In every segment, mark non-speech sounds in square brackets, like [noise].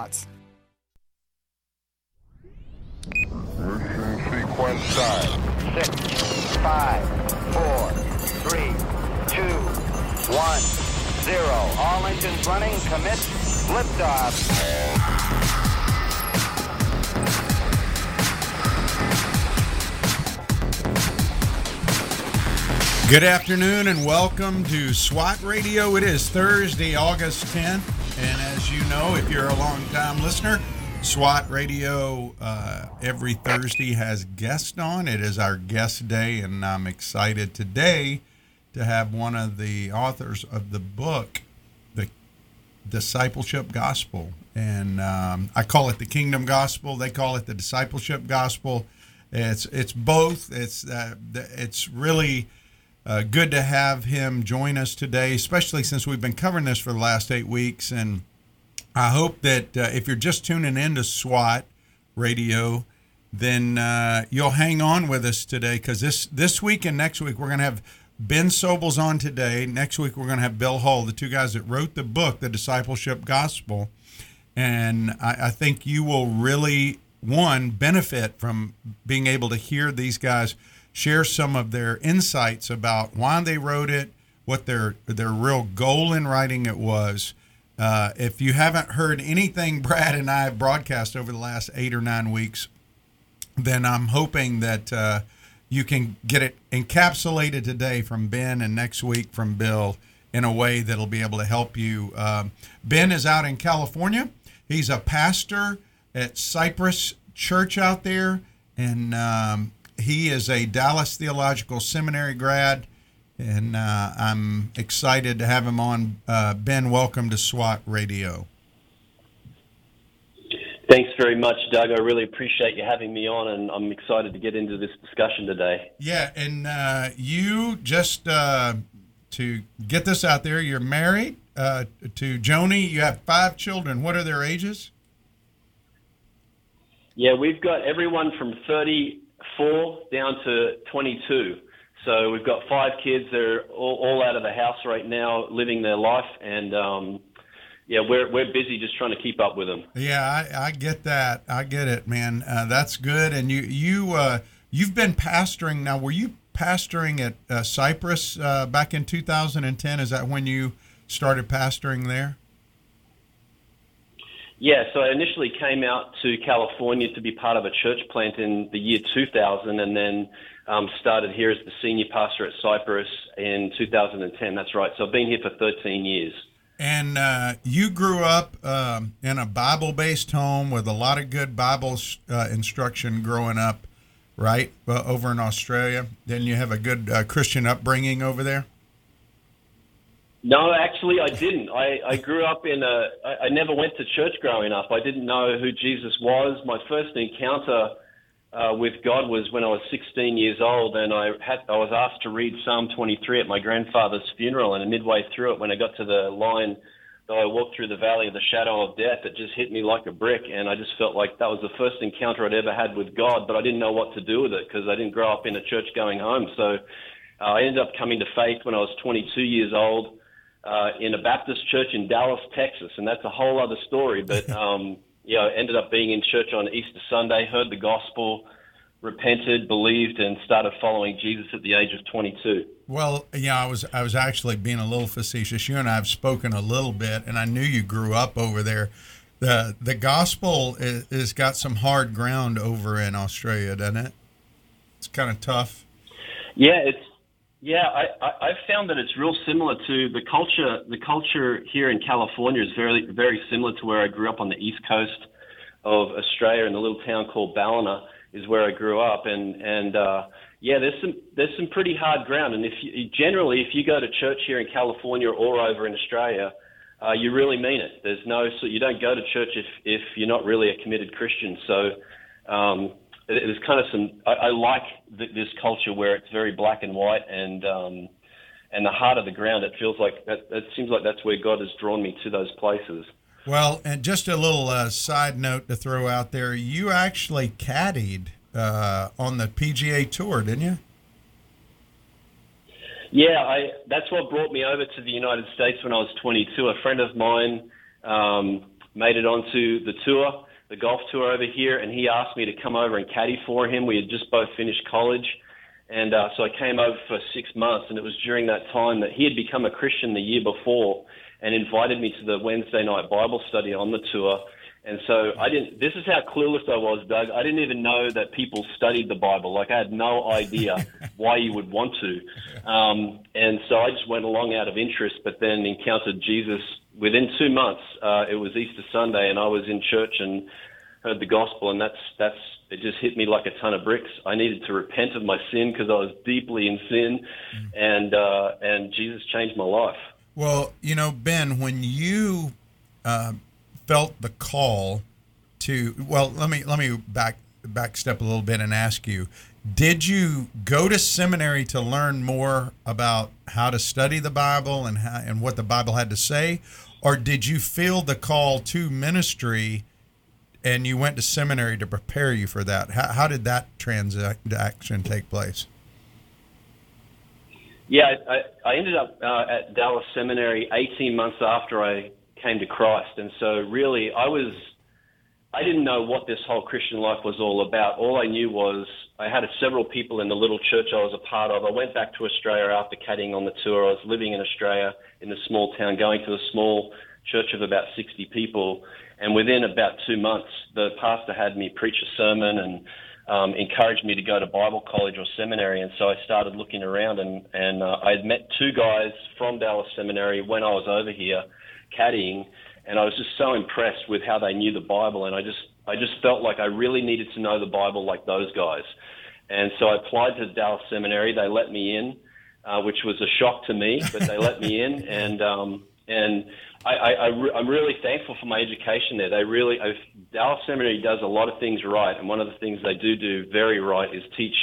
thoughts. Mission sequence time. Six, five, four, three, two, one, zero. All engines running. Commit. Liftoff. Good afternoon and welcome to SWAT Radio. It is Thursday, August 10th. As you know, if you're a long time listener, SWAT Radio uh, every Thursday has guests on. It is our guest day, and I'm excited today to have one of the authors of the book, The Discipleship Gospel. And um, I call it the Kingdom Gospel, they call it the Discipleship Gospel. It's, it's both. It's, uh, it's really uh, good to have him join us today, especially since we've been covering this for the last eight weeks. And I hope that uh, if you're just tuning in to SWAT radio, then uh, you'll hang on with us today because this this week and next week we're going to have Ben Sobels on today. Next week we're going to have Bill Hull, the two guys that wrote the book, The Discipleship Gospel. And I, I think you will really one benefit from being able to hear these guys share some of their insights about why they wrote it, what their their real goal in writing it was. Uh, if you haven't heard anything Brad and I have broadcast over the last eight or nine weeks, then I'm hoping that uh, you can get it encapsulated today from Ben and next week from Bill in a way that'll be able to help you. Um, ben is out in California. He's a pastor at Cypress Church out there, and um, he is a Dallas Theological Seminary grad, and uh, I'm excited to have him on. Uh, ben, welcome to SWAT Radio. Thanks very much, Doug. I really appreciate you having me on, and I'm excited to get into this discussion today. Yeah, and uh, you just uh, to get this out there, you're married uh, to Joni. You have five children. What are their ages? Yeah, we've got everyone from 34 down to 22. So we've got five kids. They're all, all out of the house right now, living their life, and um, yeah, we're we're busy just trying to keep up with them. Yeah, I, I get that. I get it, man. Uh, that's good. And you you uh, you've been pastoring now. Were you pastoring at uh, Cypress uh, back in 2010? Is that when you started pastoring there? Yeah, so I initially came out to California to be part of a church plant in the year 2000, and then um, started here as the senior pastor at Cypress in 2010. That's right. So I've been here for 13 years. And uh, you grew up um, in a Bible based home with a lot of good Bible uh, instruction growing up, right? Uh, over in Australia. Didn't you have a good uh, Christian upbringing over there? No, actually, I didn't. I, I grew up in a. I, I never went to church growing up. I didn't know who Jesus was. My first encounter uh, with God was when I was 16 years old, and I had I was asked to read Psalm 23 at my grandfather's funeral. And midway through it, when I got to the line, though I walked through the valley of the shadow of death, it just hit me like a brick, and I just felt like that was the first encounter I'd ever had with God. But I didn't know what to do with it because I didn't grow up in a church going home. So uh, I ended up coming to faith when I was 22 years old uh, in a Baptist church in Dallas, Texas, and that's a whole other story. But [laughs] um, you know, ended up being in church on Easter Sunday, heard the gospel, repented, believed, and started following Jesus at the age of 22. Well, yeah, I was I was actually being a little facetious. You and I have spoken a little bit, and I knew you grew up over there. the The gospel is, is got some hard ground over in Australia, doesn't it? It's kind of tough. Yeah, it's yeah, I, I, I've found that it's real similar to the culture. The culture here in California is very, very similar to where I grew up on the east coast of Australia in a little town called Ballina is where I grew up, and and uh, yeah, there's some there's some pretty hard ground, and if you, generally if you go to church here in California or over in Australia, uh, you really mean it. There's no so you don't go to church if if you're not really a committed Christian. So um, there's kind of some. I, I like th- this culture where it's very black and white, and um, and the heart of the ground. It feels like that. It seems like that's where God has drawn me to those places. Well, and just a little uh, side note to throw out there: you actually caddied uh, on the PGA Tour, didn't you? Yeah, I. That's what brought me over to the United States when I was 22. A friend of mine um, made it onto the tour, the golf tour over here, and he asked me to come over and caddy for him. We had just both finished college. And uh, so I came over for six months, and it was during that time that he had become a Christian the year before and invited me to the Wednesday night Bible study on the tour. And so I didn't, this is how clueless I was, Doug. I didn't even know that people studied the Bible. Like I had no idea [laughs] why you would want to. Um, and so I just went along out of interest, but then encountered Jesus within two months. Uh, it was Easter Sunday, and I was in church and heard the gospel, and that's that's it just hit me like a ton of bricks. I needed to repent of my sin because I was deeply in sin, and uh, and Jesus changed my life. Well, you know, Ben, when you uh, felt the call to, well, let me let me back back step a little bit and ask you: Did you go to seminary to learn more about how to study the Bible and how, and what the Bible had to say, or did you feel the call to ministry? and you went to seminary to prepare you for that. How, how did that transaction take place? Yeah, I, I ended up uh, at Dallas Seminary 18 months after I came to Christ, and so really I was I didn't know what this whole Christian life was all about. All I knew was I had several people in the little church I was a part of. I went back to Australia after caddying on the tour. I was living in Australia in a small town, going to a small church of about 60 people. And within about two months, the pastor had me preach a sermon and um, encouraged me to go to Bible college or seminary. And so I started looking around, and, and uh, I had met two guys from Dallas Seminary when I was over here caddying, and I was just so impressed with how they knew the Bible. And I just, I just felt like I really needed to know the Bible like those guys. And so I applied to Dallas Seminary. They let me in, uh, which was a shock to me, but they let me [laughs] in, and um, and I, I, I re- I'm really thankful for my education there. They really, I've, Dallas Seminary does a lot of things right, and one of the things they do do very right is teach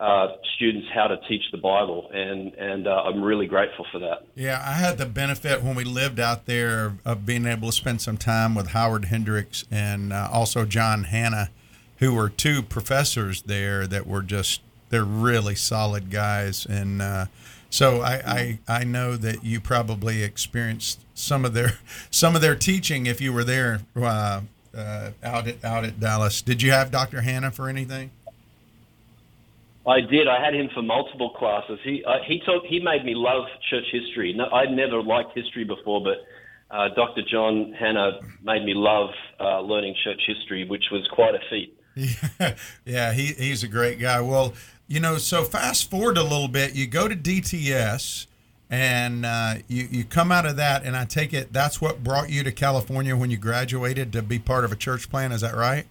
uh, students how to teach the Bible, and and uh, I'm really grateful for that. Yeah, I had the benefit when we lived out there of being able to spend some time with Howard Hendricks and uh, also John Hanna, who were two professors there that were just they're really solid guys, and uh, so I, I I know that you probably experienced some of their [laughs] some of their teaching if you were there uh, out at out at Dallas. Did you have Dr. Hanna for anything? I did. I had him for multiple classes. He uh, he taught, he made me love church history. No, I'd never liked history before, but uh, Dr. John Hanna made me love uh, learning church history, which was quite a feat. Yeah, [laughs] yeah, he, he's a great guy. Well, you know, so fast forward a little bit. You go to DTS, and uh, you you come out of that, and I take it that's what brought you to California when you graduated to be part of a church plan. Is that right?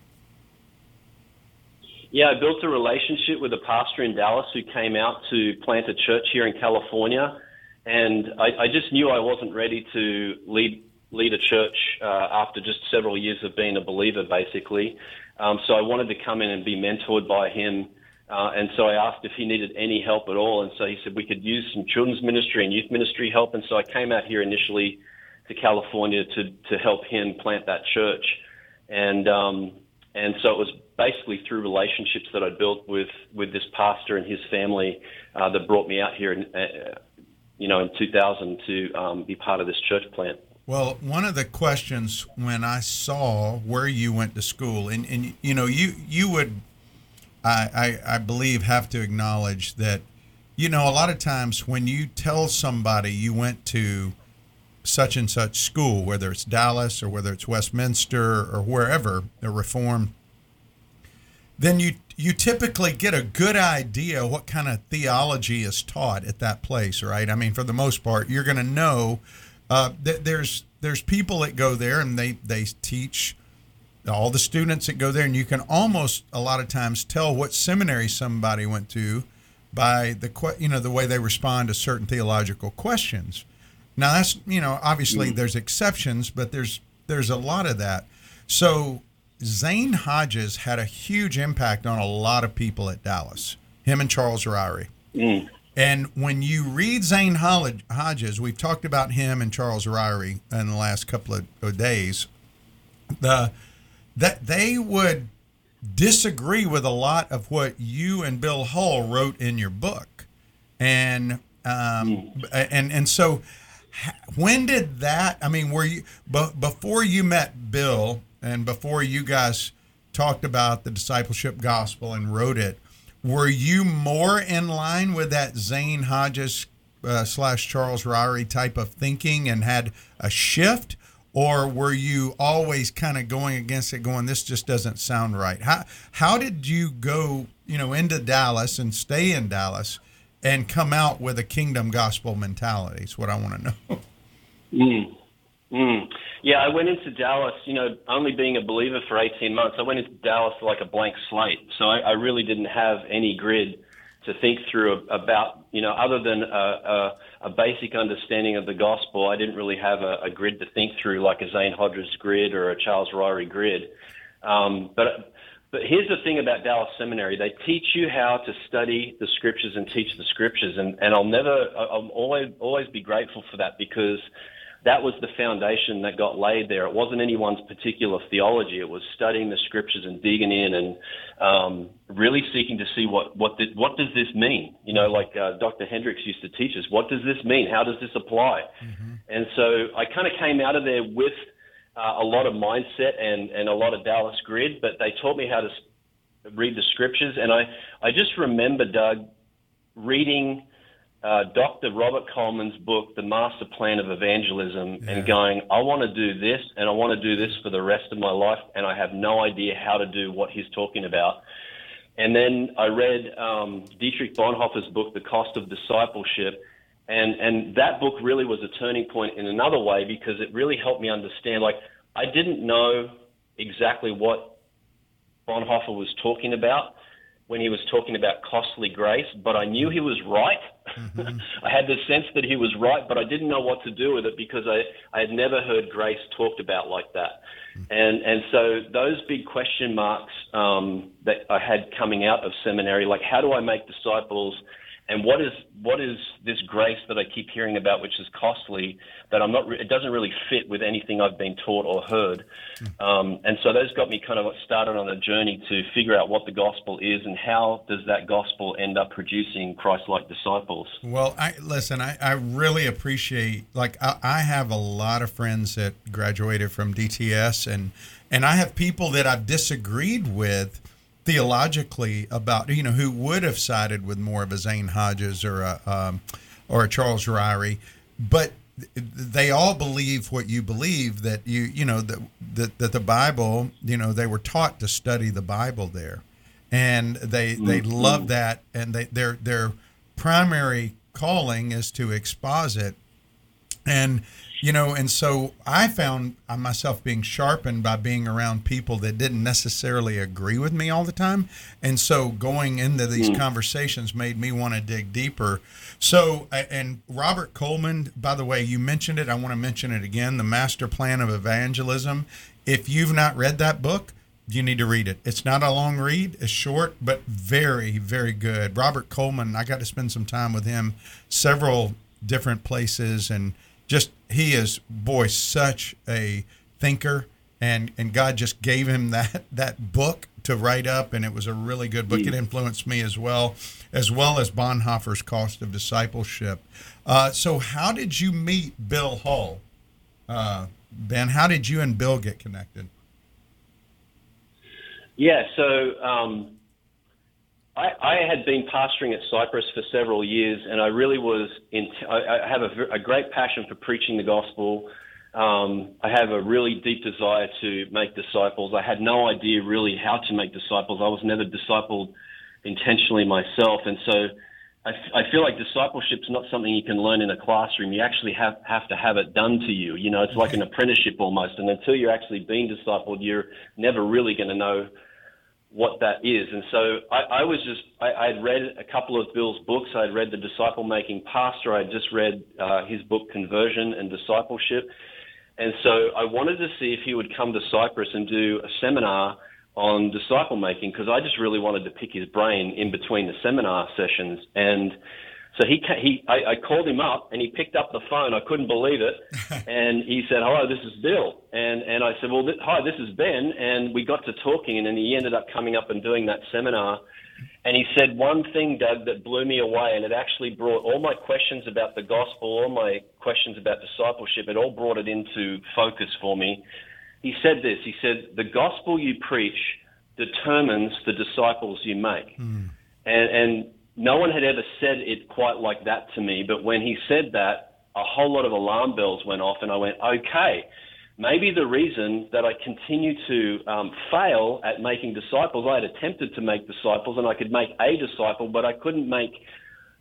Yeah, I built a relationship with a pastor in Dallas who came out to plant a church here in California, and I, I just knew I wasn't ready to lead lead a church uh, after just several years of being a believer, basically. Um, so I wanted to come in and be mentored by him. Uh, and so I asked if he needed any help at all. And so he said we could use some children's ministry and youth ministry help. And so I came out here initially to California to, to help him plant that church. And, um, and so it was basically through relationships that I built with, with this pastor and his family uh, that brought me out here, in, uh, you know, in 2000 to um, be part of this church plant. Well, one of the questions when I saw where you went to school, and, and you know, you you would, I, I I believe, have to acknowledge that, you know, a lot of times when you tell somebody you went to such and such school, whether it's Dallas or whether it's Westminster or wherever, the Reform, then you you typically get a good idea what kind of theology is taught at that place, right? I mean, for the most part, you're going to know uh, th- there's there's people that go there and they they teach all the students that go there, and you can almost a lot of times tell what seminary somebody went to by the you know the way they respond to certain theological questions. Now that's you know obviously mm. there's exceptions, but there's there's a lot of that. So Zane Hodges had a huge impact on a lot of people at Dallas. Him and Charles Ryrie. Mm. And when you read Zane Hodges, we've talked about him and Charles Ryrie in the last couple of, of days. The that they would disagree with a lot of what you and Bill Hull wrote in your book, and um, and and so when did that? I mean, were you before you met Bill and before you guys talked about the discipleship gospel and wrote it? Were you more in line with that Zane Hodges uh, slash Charles Ryrie type of thinking and had a shift, or were you always kind of going against it, going, "This just doesn't sound right"? How how did you go, you know, into Dallas and stay in Dallas and come out with a kingdom gospel mentality? Is what I want to know. [laughs] Mm. Mm. Yeah, I went into Dallas, you know, only being a believer for 18 months. I went into Dallas like a blank slate. So I, I really didn't have any grid to think through about, you know, other than a, a, a basic understanding of the gospel. I didn't really have a, a grid to think through like a Zane Hodges grid or a Charles Ryrie grid. Um, but but here's the thing about Dallas Seminary: they teach you how to study the scriptures and teach the scriptures, and and I'll never, I'll always always be grateful for that because that was the foundation that got laid there. It wasn't anyone's particular theology. It was studying the scriptures and digging in and um, really seeking to see what what did, what does this mean? You know, like uh, Dr. Hendricks used to teach us. What does this mean? How does this apply? Mm-hmm. And so I kind of came out of there with uh, a lot of mindset and and a lot of Dallas grid, but they taught me how to read the scriptures. And I I just remember Doug reading uh, Dr. Robert Coleman's book, The Master Plan of Evangelism, yeah. and going, I want to do this and I want to do this for the rest of my life, and I have no idea how to do what he's talking about. And then I read um, Dietrich Bonhoeffer's book, The Cost of Discipleship, and, and that book really was a turning point in another way because it really helped me understand. Like, I didn't know exactly what Bonhoeffer was talking about when he was talking about costly grace, but I knew he was right. Mm-hmm. [laughs] I had the sense that he was right, but I didn't know what to do with it because I, I had never heard grace talked about like that. Mm-hmm. And and so those big question marks um, that I had coming out of seminary, like how do I make disciples and what is what is this grace that I keep hearing about, which is costly, that I'm not. Re- it doesn't really fit with anything I've been taught or heard, um, and so those got me kind of started on a journey to figure out what the gospel is and how does that gospel end up producing Christ-like disciples. Well, I listen. I, I really appreciate. Like I, I have a lot of friends that graduated from DTS, and and I have people that I've disagreed with theologically about you know who would have sided with more of a Zane Hodges or a um, or a Charles Ryrie, but they all believe what you believe that you you know that, that that the Bible you know they were taught to study the Bible there, and they they mm-hmm. love that. And they their their primary calling is to exposit. And you know and so i found myself being sharpened by being around people that didn't necessarily agree with me all the time and so going into these mm. conversations made me want to dig deeper so and robert coleman by the way you mentioned it i want to mention it again the master plan of evangelism if you've not read that book you need to read it. It's not a long read, it's short, but very, very good. Robert Coleman, I got to spend some time with him several different places and just he is boy such a thinker and and God just gave him [laughs] that that book to write up and it was a really good book. It mm. influenced me as well as well as Bonhoeffer's Cost of Discipleship. Uh, so how did you meet Bill Hull? Uh, ben, how did you and Bill get connected? Yeah, so um, I, I had been pastoring at Cypress for several years, and I really was in. I, I have a, a great passion for preaching the gospel. Um, I have a really deep desire to make disciples. I had no idea really how to make disciples. I was never discipled intentionally myself, and so I, I feel like discipleship is not something you can learn in a classroom. You actually have have to have it done to you. You know, it's like an apprenticeship almost, and until you're actually being discipled, you're never really going to know what that is. And so I, I was just, I, had read a couple of Bill's books. I'd read The Disciple Making Pastor. I'd just read uh, his book, Conversion and Discipleship. And so I wanted to see if he would come to Cypress and do a seminar on disciple making because I just really wanted to pick his brain in between the seminar sessions. And so he he I, I called him up and he picked up the phone. I couldn't believe it, [laughs] and he said, "Hello, this is Bill." And and I said, "Well, th- hi, this is Ben." And we got to talking, and then he ended up coming up and doing that seminar. And he said one thing, Doug, that blew me away, and it actually brought all my questions about the gospel, all my questions about discipleship, it all brought it into focus for me. He said this He said, The gospel you preach determines the disciples you make. Hmm. And, and no one had ever said it quite like that to me, but when he said that, a whole lot of alarm bells went off, and I went, okay, maybe the reason that I continue to um, fail at making disciples, I had attempted to make disciples, and I could make a disciple, but I couldn't make,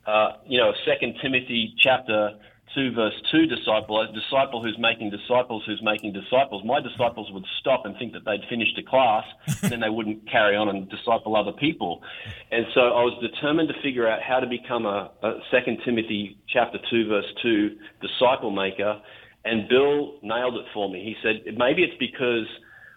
uh, you know, Second Timothy chapter two verse two disciple, a disciple who's making disciples who's making disciples. My disciples would stop and think that they'd finished a class, and then they wouldn't carry on and disciple other people. And so I was determined to figure out how to become a, a Second Timothy chapter two verse two disciple maker. And Bill nailed it for me. He said maybe it's because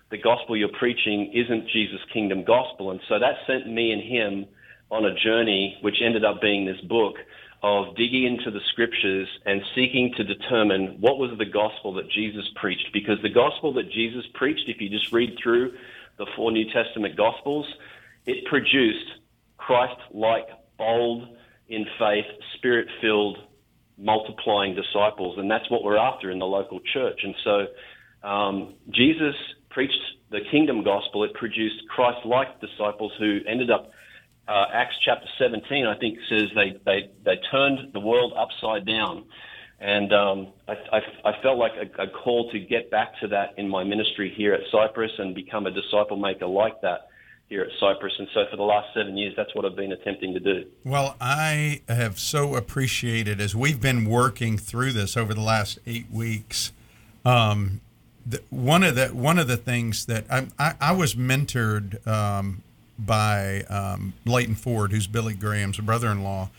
the gospel you're preaching isn't Jesus' kingdom gospel, and so that sent me and him on a journey, which ended up being this book of digging into the scriptures and seeking to determine what was the gospel that Jesus preached. Because the gospel that Jesus preached, if you just read through the four New Testament gospels, it produced Christ like, bold in faith, spirit filled, multiplying disciples. And that's what we're after in the local church. And so um, Jesus preached the kingdom gospel. It produced Christ like disciples who ended up uh, Acts chapter 17, I think, says they, they, they turned the world upside down. And um, I, I, I, felt like a, a, call to get back to that in my ministry here at Cypress and become a disciple maker like that here at Cypress. And so for the last seven years, that's what I've been attempting to do. Well, I have so appreciated as we've been working through this over the last eight weeks. Um, the, one of the one of the things that I, I, I was mentored um, by um, Leighton Ford, who's Billy Graham's brother-in-law.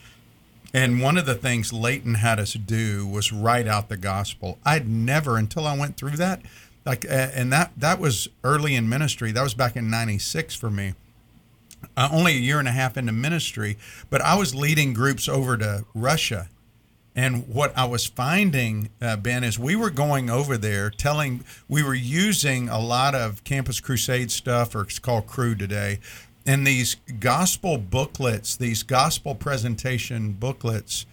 And one of the things Leighton had us do was write out the gospel. I'd never, until I went through that, like, and that that was early in ministry. That was back in '96 for me. Uh, only a year and a half into ministry, but I was leading groups over to Russia. And what I was finding, uh, Ben, is we were going over there telling, we were using a lot of Campus Crusade stuff, or it's called Cru today, and these gospel booklets, these gospel presentation booklets,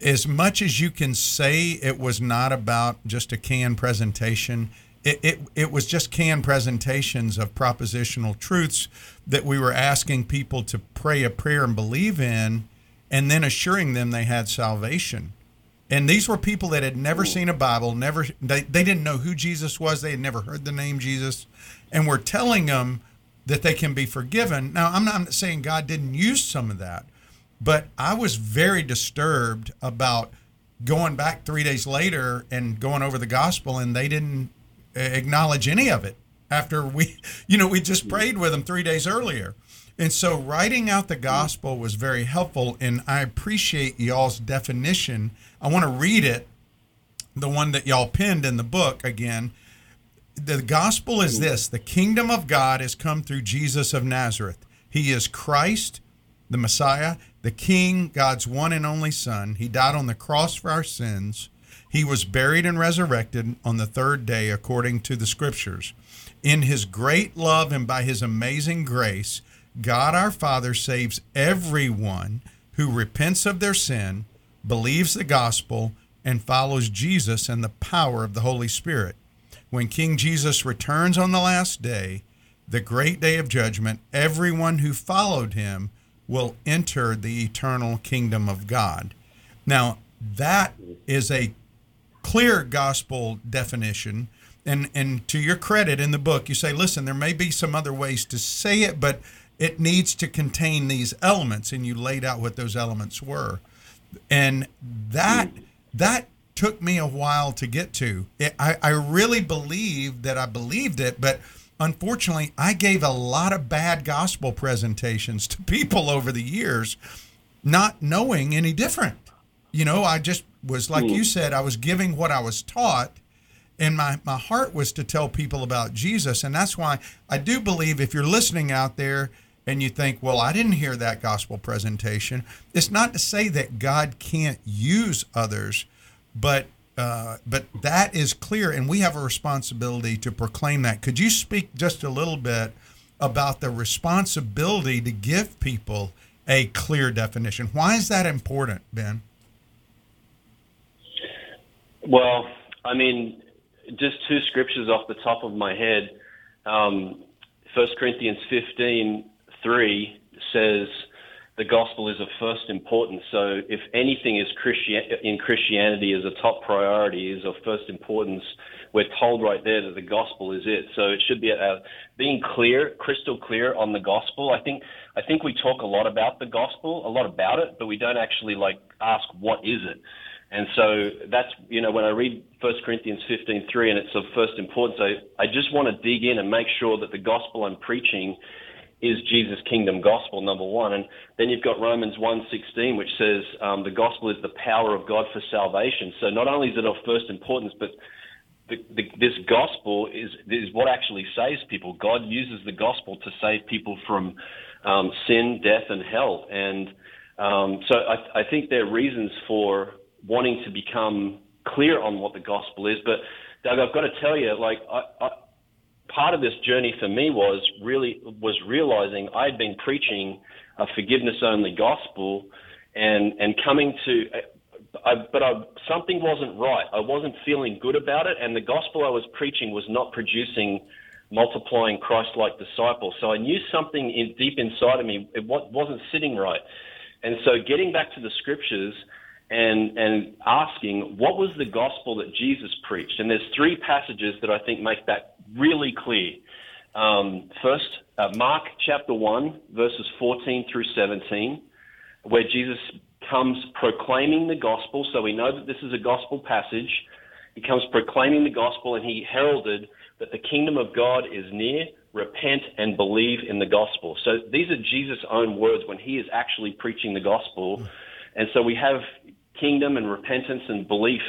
as much as you can say it was not about just a canned presentation, it, it, it was just canned presentations of propositional truths that we were asking people to pray a prayer and believe in, and then assuring them they had salvation. And these were people that had never seen a Bible, never they, they didn't know who Jesus was, they had never heard the name Jesus, and we're telling them that they can be forgiven. Now, I'm not saying God didn't use some of that, but I was very disturbed about going back three days later and going over the gospel, and they didn't acknowledge any of it after we, [laughs] you know, we just prayed with them three days earlier. And so writing out the gospel was very helpful, and I appreciate y'all's definition. I want to read it, the one that y'all pinned in the book again the gospel is this the kingdom of God has come through Jesus of Nazareth. He is Christ, the Messiah, the King, God's one and only Son. He died on the cross for our sins. He was buried and resurrected on the third day according to the scriptures. In his great love and by his amazing grace, God our Father saves everyone who repents of their sin, believes the gospel, and follows Jesus and the power of the Holy Spirit when King Jesus returns on the last day, the great day of judgment, everyone who followed him will enter the eternal kingdom of God. Now, that is a clear gospel definition. And, and to your credit in the book, you say, listen, there may be some other ways to say it, but it needs to contain these elements. And you laid out what those elements were. And that, that took me a while to get to. It, I, I really believe that I believed it, but unfortunately, I gave a lot of bad gospel presentations to people over the years, not knowing any different. You know, I just was, like hmm. you said, I was giving what I was taught. And my, my heart was to tell people about Jesus. And that's why I do believe if you're listening out there and you think, well, I didn't hear that gospel presentation, it's not to say that God can't use others but uh, but that is clear, and we have a responsibility to proclaim that. Could you speak just a little bit about the responsibility to give people a clear definition. Why is that important, Ben? Well, I mean, just two scriptures off the top of my head. Um, 1 Corinthians 15, 3 says, the gospel is of first importance. So if anything is Christian in Christianity is a top priority, is of first importance, we're told right there that the gospel is it. So it should be a, being clear, crystal clear on the gospel. I think I think we talk a lot about the gospel, a lot about it, but we don't actually like ask what is it. And so that's you know when I read 1 Corinthians 15:3 and it's of first importance, I, I just want to dig in and make sure that the gospel I'm preaching is Jesus' kingdom gospel, number one. And then you've got Romans 1.16, which says um, the gospel is the power of God for salvation. So not only is it of first importance, but the, the, this gospel is, is what actually saves people. God uses the gospel to save people from um, sin, death, and hell. And um, so I, I think there are reasons for wanting to become clear on what the gospel is. But Doug, I've got to tell you, like I, I part of this journey for me was really was realizing I'd been preaching a forgiveness only gospel and and coming to I, but I, something wasn't right. I wasn't feeling good about it, and the gospel I was preaching was not producing multiplying Christ-like disciples. So I knew something in, deep inside of me it wasn't sitting right, and so getting back to the scriptures and and asking what was the gospel that Jesus preached. And there's three passages that I think make that really clear. Um, first, uh, Mark chapter one, verses 14 through 17, where Jesus comes proclaiming the gospel. So we know that this is a gospel passage. He comes proclaiming the gospel, and he heralded that the kingdom of God is near. Repent and believe in the gospel. So these are Jesus' own words when he is actually preaching the gospel. And so we have kingdom and repentance and belief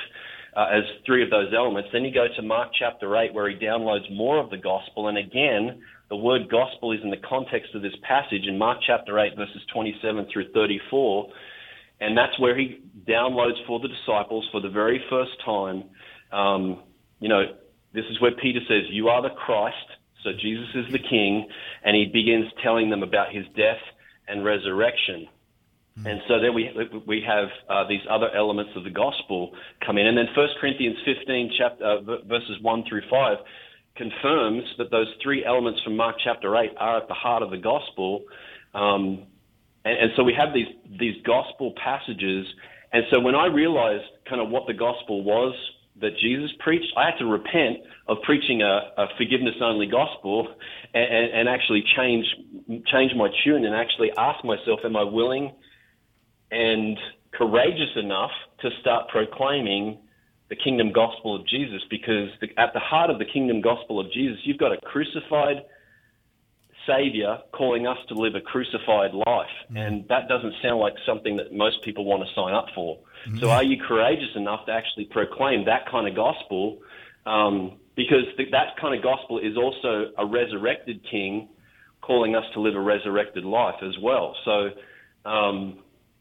uh, as three of those elements. Then you go to Mark chapter 8, where he downloads more of the gospel. And again, the word gospel is in the context of this passage in Mark chapter 8, verses 27 through 34. And that's where he downloads for the disciples for the very first time. Um, you know, this is where Peter says, You are the Christ. So Jesus is the king. And he begins telling them about his death and resurrection. Hmm. And so then we we have uh, these other elements of the gospel come in, and then 1 Corinthians 15, chapter, uh, verses 1 through 5, confirms that those three elements from Mark chapter 8 are at the heart of the gospel. Um, and, and so we have these these gospel passages. And so when I realized kind of what the gospel was that Jesus preached, I had to repent of preaching a, a forgiveness only gospel and, and, and actually change change my tune and actually ask myself, am I willing? And courageous enough to start proclaiming the kingdom gospel of Jesus because the, at the heart of the kingdom gospel of Jesus, you've got a crucified Savior calling us to live a crucified life. Mm-hmm. And that doesn't sound like something that most people want to sign up for. Mm-hmm. So, are you courageous enough to actually proclaim that kind of gospel? Um, because th- that kind of gospel is also a resurrected King calling us to live a resurrected life as well. So, um,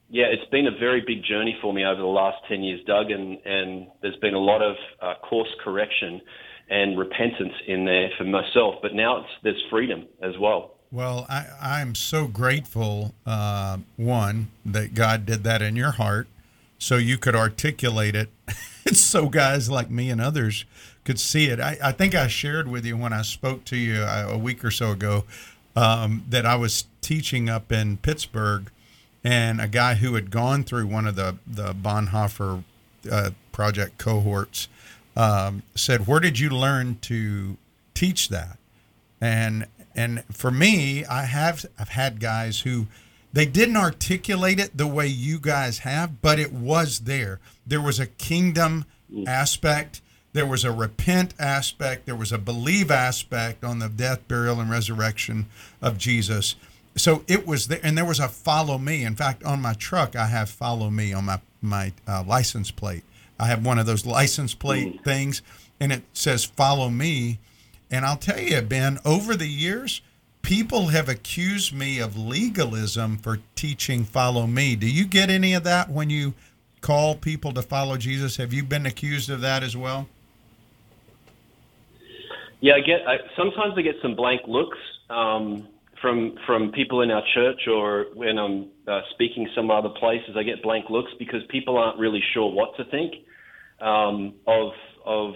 yeah, it's been a very big journey for me over the last 10 years, Doug, and, and there's been a lot of uh, course correction and repentance in there for myself. But now it's, there's freedom as well. Well, I, I'm so grateful, uh, one, that God did that in your heart so you could articulate it. [laughs] so guys like me and others could see it. I, I think I shared with you when I spoke to you uh, a week or so ago um, that I was teaching up in Pittsburgh and a guy who had gone through one of the the Bonhoeffer uh, project cohorts um, said, "Where did you learn to teach that?" And and for me, I have I've had guys who they didn't articulate it the way you guys have, but it was there. There was a kingdom aspect. There was a repent aspect. There was a believe aspect on the death, burial, and resurrection of Jesus so it was there, and there was a follow me. In fact, on my truck, I have follow me on my my uh, license plate. I have one of those license plate mm. things, and it says follow me. And I'll tell you, Ben, over the years, people have accused me of legalism for teaching follow me. Do you get any of that when you call people to follow Jesus? Have you been accused of that as well? Yeah, I get. I, sometimes I get some blank looks um, from from people in our church, or when I'm uh, speaking some other places. I get blank looks because people aren't really sure what to think um, of of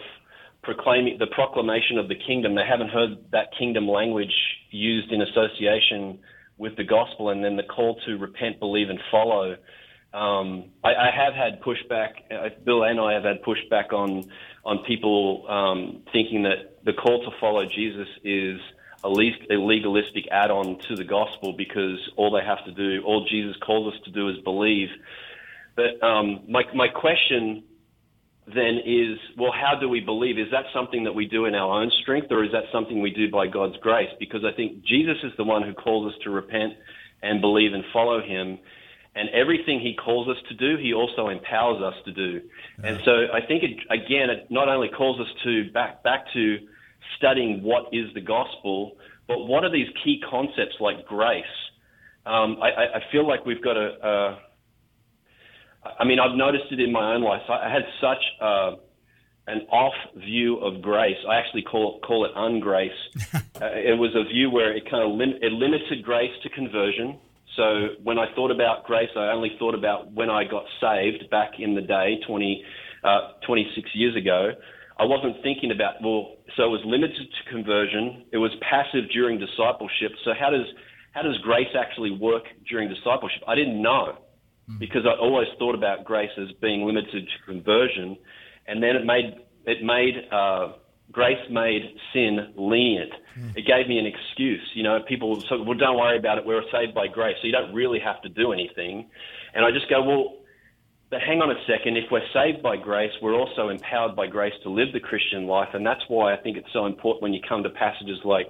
proclaiming the proclamation of the kingdom. They haven't heard that kingdom language used in association with the gospel, and then the call to repent, believe, and follow. Um, I, I have had pushback. Uh, Bill and I have had pushback on on people um, thinking that the call to follow Jesus is a, least, a legalistic add-on to the gospel because all they have to do, all Jesus calls us to do, is believe. But um, my my question then is, well, how do we believe? Is that something that we do in our own strength, or is that something we do by God's grace? Because I think Jesus is the one who calls us to repent and believe and follow Him. And everything He calls us to do, He also empowers us to do. Yeah. And so I think, it, again, it not only calls us to back, back to studying what is the gospel, but what are these key concepts like grace? Um, I, I, feel like we've got a, a I mean, I've noticed it in my own life. I had such uh, an off view of grace. I actually call call it ungrace. [laughs] uh, it was a view where it kind of lim- it limited grace to conversion. So when I thought about grace, I only thought about when I got saved back in the day, 20, uh, 26 years ago. I wasn't thinking about well, so it was limited to conversion. It was passive during discipleship. So how does how does grace actually work during discipleship? I didn't know. Mm. because I always thought about grace as being limited to conversion, and then it made it made uh, grace made sin lenient. Mm. It gave me an excuse. You know, people say, well, don't worry about it. We're saved by grace, so you don't really have to do anything. And I just go, well, but hang on a second. If we're saved by grace, we're also empowered by grace to live the Christian life, and that's why I think it's so important when you come to passages like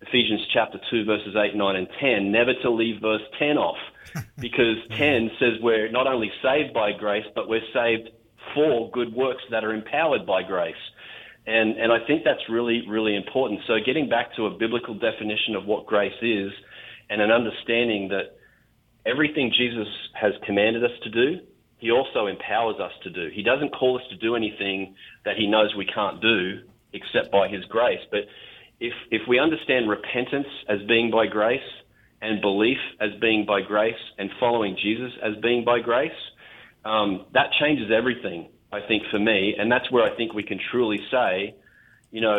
Ephesians chapter 2, verses 8, 9, and 10, never to leave verse 10 off, [laughs] because 10 says we're not only saved by grace, but we're saved for good works that are empowered by grace. And, and I think that's really, really important. So, getting back to a biblical definition of what grace is and an understanding that everything Jesus has commanded us to do, he also empowers us to do. He doesn't call us to do anything that he knows we can't do except by his grace. But if if we understand repentance as being by grace and belief as being by grace and following Jesus as being by grace, um, that changes everything. I think for me, and that's where I think we can truly say, you know,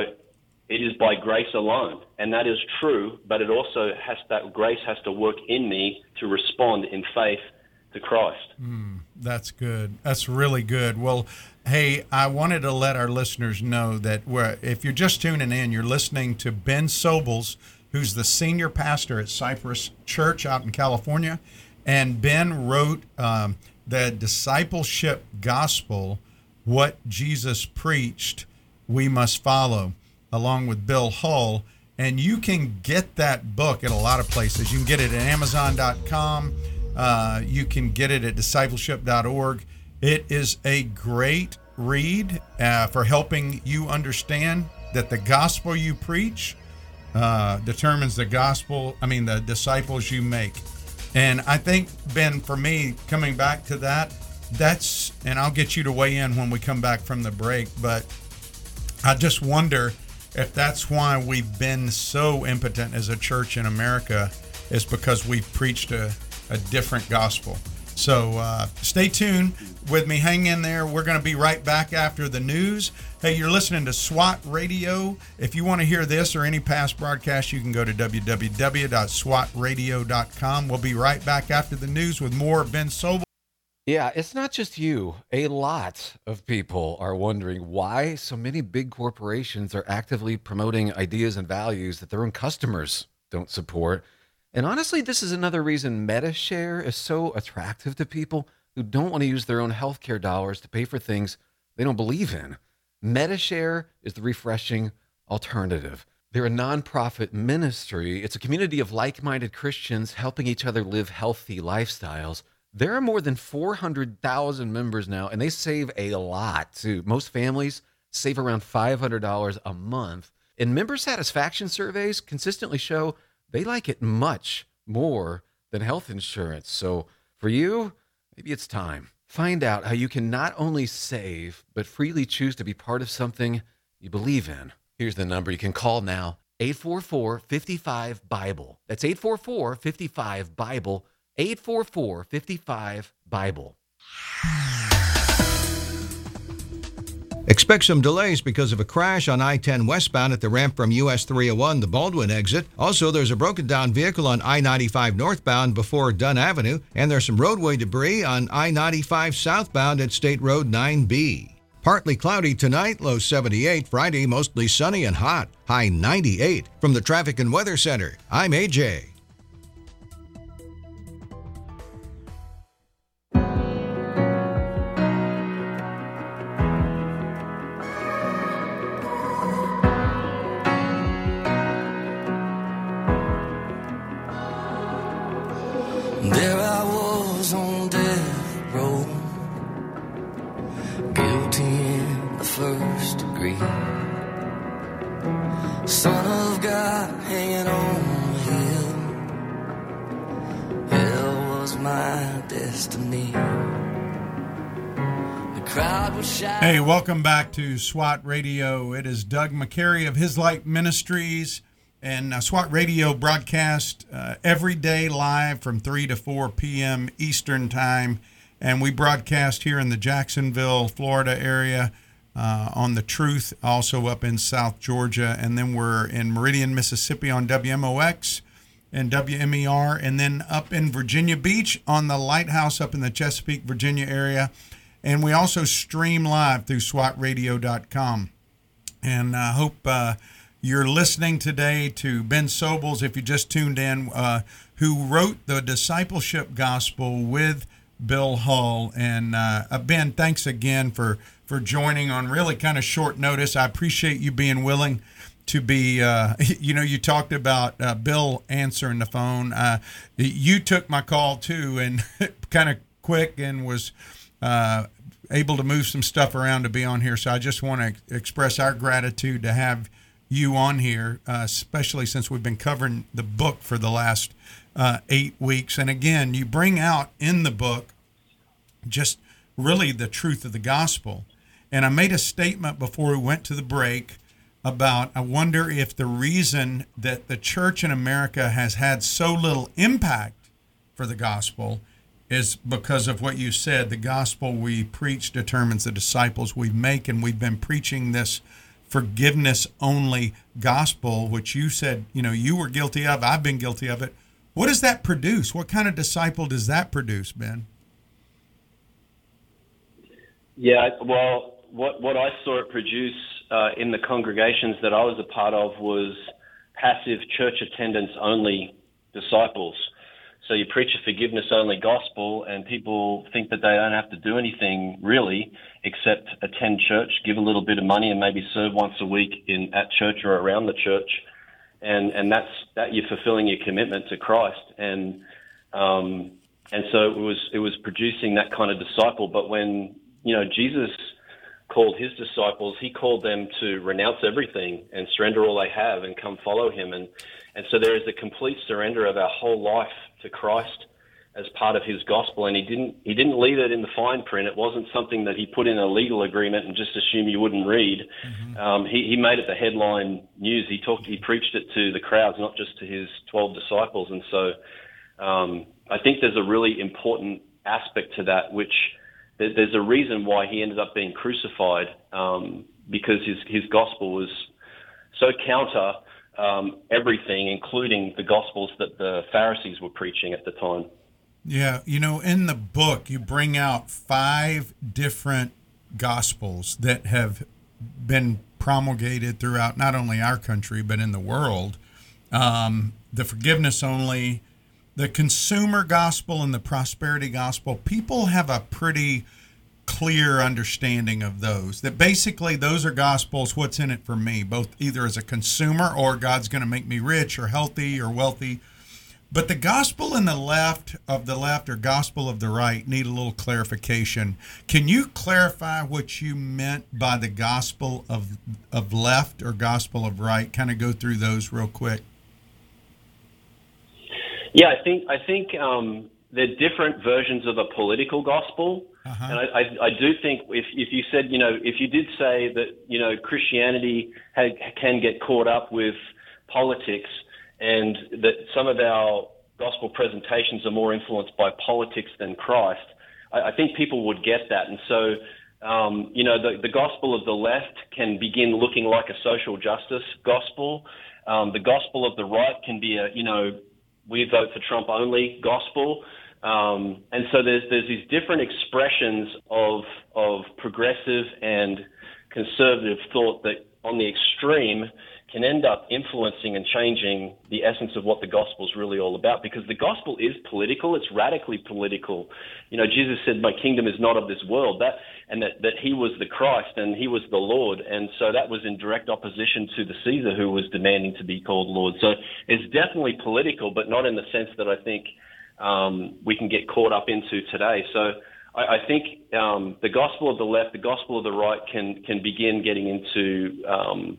it is by grace alone, and that is true. But it also has that grace has to work in me to respond in faith to Christ. Mm, that's good. That's really good. Well, hey, I wanted to let our listeners know that if you're just tuning in, you're listening to Ben Sobels, who's the senior pastor at Cypress Church out in California. And Ben wrote um, the discipleship gospel, what Jesus preached, we must follow, along with Bill Hull. And you can get that book at a lot of places. You can get it at Amazon.com. Uh, you can get it at discipleship.org. It is a great read uh, for helping you understand that the gospel you preach uh, determines the gospel, I mean, the disciples you make. And I think, Ben, for me, coming back to that, that's, and I'll get you to weigh in when we come back from the break, but I just wonder if that's why we've been so impotent as a church in America, is because we've preached a a different gospel. So uh, stay tuned with me. Hang in there. We're going to be right back after the news. Hey, you're listening to SWAT Radio. If you want to hear this or any past broadcast, you can go to www.swatradio.com. We'll be right back after the news with more Ben Sobel. Yeah, it's not just you. A lot of people are wondering why so many big corporations are actively promoting ideas and values that their own customers don't support. And honestly, this is another reason Medi-Share is so attractive to people who don't want to use their own healthcare dollars to pay for things they don't believe in. Medi-Share is the refreshing alternative. They're a nonprofit ministry. It's a community of like minded Christians helping each other live healthy lifestyles. There are more than 400,000 members now, and they save a lot too. Most families save around $500 a month. And member satisfaction surveys consistently show they like it much more than health insurance. So for you, maybe it's time. Find out how you can not only save, but freely choose to be part of something you believe in. Here's the number you can call now 844 55 Bible. That's 844 55 Bible. 844 55 Bible. Expect some delays because of a crash on I 10 westbound at the ramp from US 301, the Baldwin exit. Also, there's a broken down vehicle on I 95 northbound before Dunn Avenue, and there's some roadway debris on I 95 southbound at State Road 9B. Partly cloudy tonight, low 78. Friday, mostly sunny and hot, high 98. From the Traffic and Weather Center, I'm AJ. Hey, welcome back to SWAT Radio. It is Doug McCary of His Light Ministries. And uh, SWAT Radio broadcast uh, every day live from 3 to 4 p.m. Eastern Time. And we broadcast here in the Jacksonville, Florida area uh, on The Truth, also up in South Georgia. And then we're in Meridian, Mississippi on WMOX and WMER. And then up in Virginia Beach on the Lighthouse up in the Chesapeake, Virginia area. And we also stream live through SWATradio.com. And I hope uh, you're listening today to Ben Sobels, if you just tuned in, uh, who wrote the discipleship gospel with Bill Hull. And uh, uh, Ben, thanks again for for joining on really kind of short notice. I appreciate you being willing to be. Uh, [laughs] you know, you talked about uh, Bill answering the phone. Uh, you took my call too, and [laughs] kind of quick, and was uh, able to move some stuff around to be on here. So I just want to express our gratitude to have you on here, uh, especially since we've been covering the book for the last uh, eight weeks. And again, you bring out in the book just really the truth of the gospel. And I made a statement before we went to the break about I wonder if the reason that the church in America has had so little impact for the gospel is because of what you said. The gospel we preach determines the disciples we make, and we've been preaching this forgiveness only gospel, which you said, you know, you were guilty of. I've been guilty of it. What does that produce? What kind of disciple does that produce, Ben? Yeah, well, what what I saw it produce uh, in the congregations that I was a part of was passive church attendance only disciples. So you preach a forgiveness only gospel, and people think that they don't have to do anything really except attend church, give a little bit of money, and maybe serve once a week in at church or around the church, and and that's that you're fulfilling your commitment to Christ, and um, and so it was it was producing that kind of disciple. But when you know Jesus called his disciples, he called them to renounce everything and surrender all they have and come follow him. And, and so there is a complete surrender of our whole life to Christ as part of his gospel. And he didn't, he didn't leave it in the fine print. It wasn't something that he put in a legal agreement and just assumed you wouldn't read. Mm-hmm. Um, he, he made it the headline news. He talked, he preached it to the crowds, not just to his 12 disciples. And so um, I think there's a really important aspect to that, which there's a reason why he ended up being crucified um, because his his gospel was so counter um, everything, including the gospels that the Pharisees were preaching at the time. Yeah, you know, in the book, you bring out five different gospels that have been promulgated throughout not only our country but in the world. Um, the forgiveness only, the consumer gospel and the prosperity gospel, people have a pretty clear understanding of those. That basically those are gospels, what's in it for me, both either as a consumer or God's going to make me rich or healthy or wealthy. But the gospel in the left of the left or gospel of the right need a little clarification. Can you clarify what you meant by the gospel of of left or gospel of right? Kind of go through those real quick. Yeah, I think I think um, they're different versions of a political gospel. Uh-huh. And I, I, I do think if, if you said, you know, if you did say that, you know, Christianity had, can get caught up with politics and that some of our gospel presentations are more influenced by politics than Christ, I, I think people would get that. And so, um, you know, the, the gospel of the left can begin looking like a social justice gospel. Um, the gospel of the right can be a, you know, we vote for Trump only gospel. Um, and so there's there's these different expressions of of progressive and conservative thought that on the extreme can end up influencing and changing the essence of what the gospel is really all about because the gospel is political it's radically political. You know jesus said my kingdom is not of this world that and that, that he was the christ and he was the lord and so that was in direct opposition to the caesar who was demanding to be called lord. So it's definitely political but not in the sense that i think um, we can get caught up into today so I, I think um, the gospel of the left, the gospel of the right, can can begin getting into um,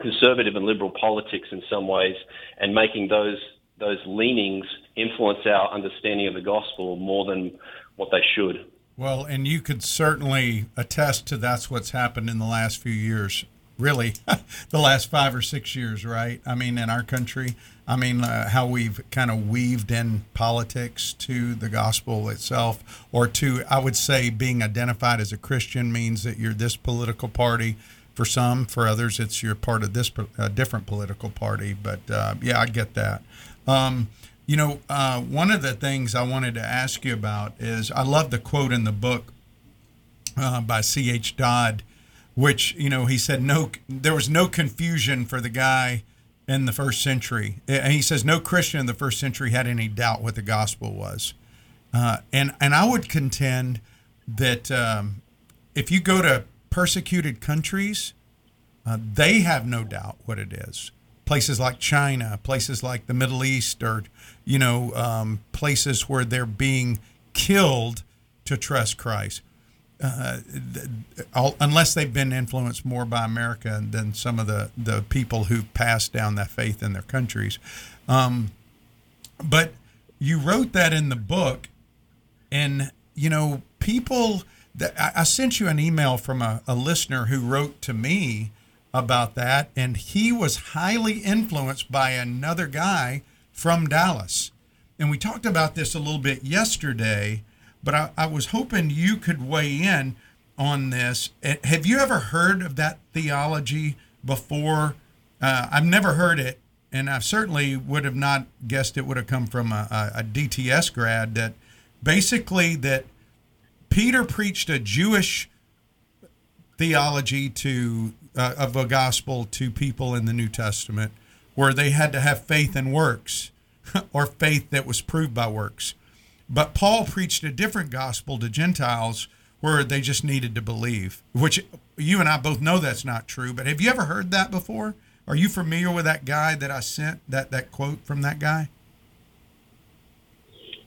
conservative and liberal politics in some ways, and making those those leanings influence our understanding of the gospel more than what they should. Well, and you could certainly attest to that's what's happened in the last few years. Really, [laughs] the last five or six years, right? I mean, in our country, I mean, uh, how we've kind of weaved in politics to the gospel itself, or to, I would say, being identified as a Christian means that you're this political party. For some, for others, it's you're part of this uh, different political party. But uh, yeah, I get that. Um, you know, uh, one of the things I wanted to ask you about is I love the quote in the book uh, by C.H. Dodd, which you know he said no, there was no confusion for the guy in the first century. And he says no Christian in the first century had any doubt what the gospel was. Uh, and and I would contend that um, if you go to persecuted countries, uh, they have no doubt what it is. Places like China, places like the Middle East, or you know, um, places where they're being killed to trust Christ. Uh, all, unless they've been influenced more by America than some of the, the people who passed down that faith in their countries. Um, but you wrote that in the book, and you know, people that I, I sent you an email from a, a listener who wrote to me about that, and he was highly influenced by another guy from Dallas. And we talked about this a little bit yesterday but I, I was hoping you could weigh in on this. Eh, have you ever heard of that theology before? Uh, I've never heard it, and I certainly would have not guessed it would have come from a, a, DTS grad. That basically that Peter preached a Jewish theology to uh, of a gospel to people in the New Testament, where they had to have faith in works, [laughs] or faith that was proved by works. But Paul preached a different gospel to Gentiles where they just needed to believe, which you and I both know that's not true. But have you ever heard that before? Are you familiar with that guy that I sent, that, that quote from that guy?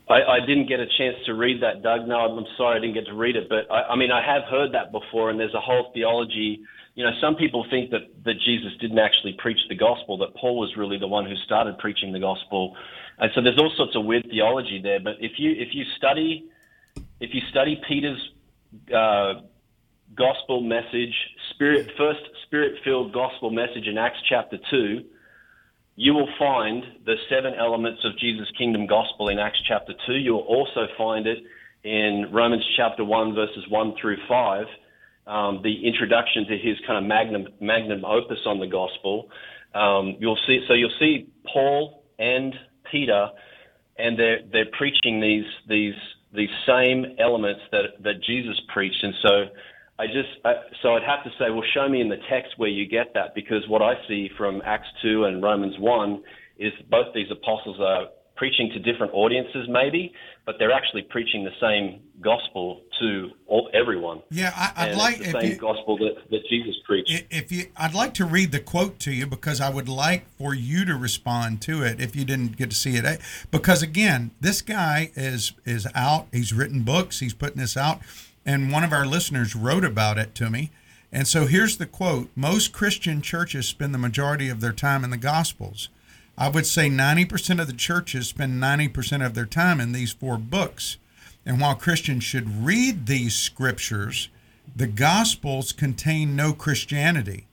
I, I didn't get a chance to read that, Doug. No, I'm sorry I didn't get to read it. But I, I mean, I have heard that before, and there's a whole theology. You know, some people think that, that Jesus didn't actually preach the gospel, that Paul was really the one who started preaching the gospel. And so there's all sorts of weird theology there. But if you if you study if you study Peter's uh, gospel message, spirit first spirit filled gospel message in Acts chapter two, you will find the seven elements of Jesus' kingdom gospel in Acts chapter two. You'll also find it in Romans chapter one verses one through five. Um, the introduction to his kind of magnum magnum opus on the gospel. Um, you'll see so you'll see Paul and Peter, and they're they're preaching these these these same elements that that Jesus preached, and so I just I, so I'd have to say, well, show me in the text where you get that, because what I see from Acts two and Romans one is both these apostles are preaching to different audiences, maybe, but they're actually preaching the same gospel to all, everyone. Yeah, I, would like the same you, gospel that, that Jesus preached. If you, I'd like to read the quote to you because I would like for you to respond to it if you didn't get to see it. Eh, because again, this guy is is out. He's written books. He's putting this out, and one of our listeners wrote about it to me. And so here's the quote: Most Christian churches spend the majority of their time in the Gospels. I would say 90% of the churches spend 90% of their time in these four books. And while Christians should read these scriptures, the Gospels contain no Christianity.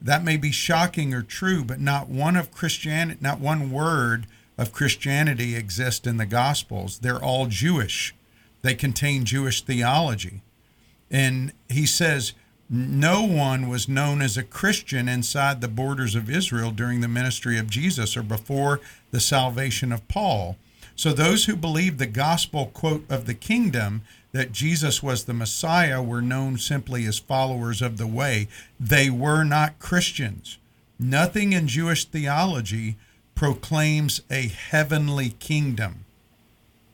That may be shocking or true, but not one of Christianity, not one word of Christianity exists in the Gospels. They're all Jewish. They contain Jewish theology. And he says, no one was known as a Christian inside the borders of Israel during the ministry of Jesus or before the salvation of Paul. So those who believed the gospel quote of the kingdom that Jesus was the Messiah were known simply as followers of the way. They were not Christians. Nothing in Jewish theology proclaims a heavenly kingdom.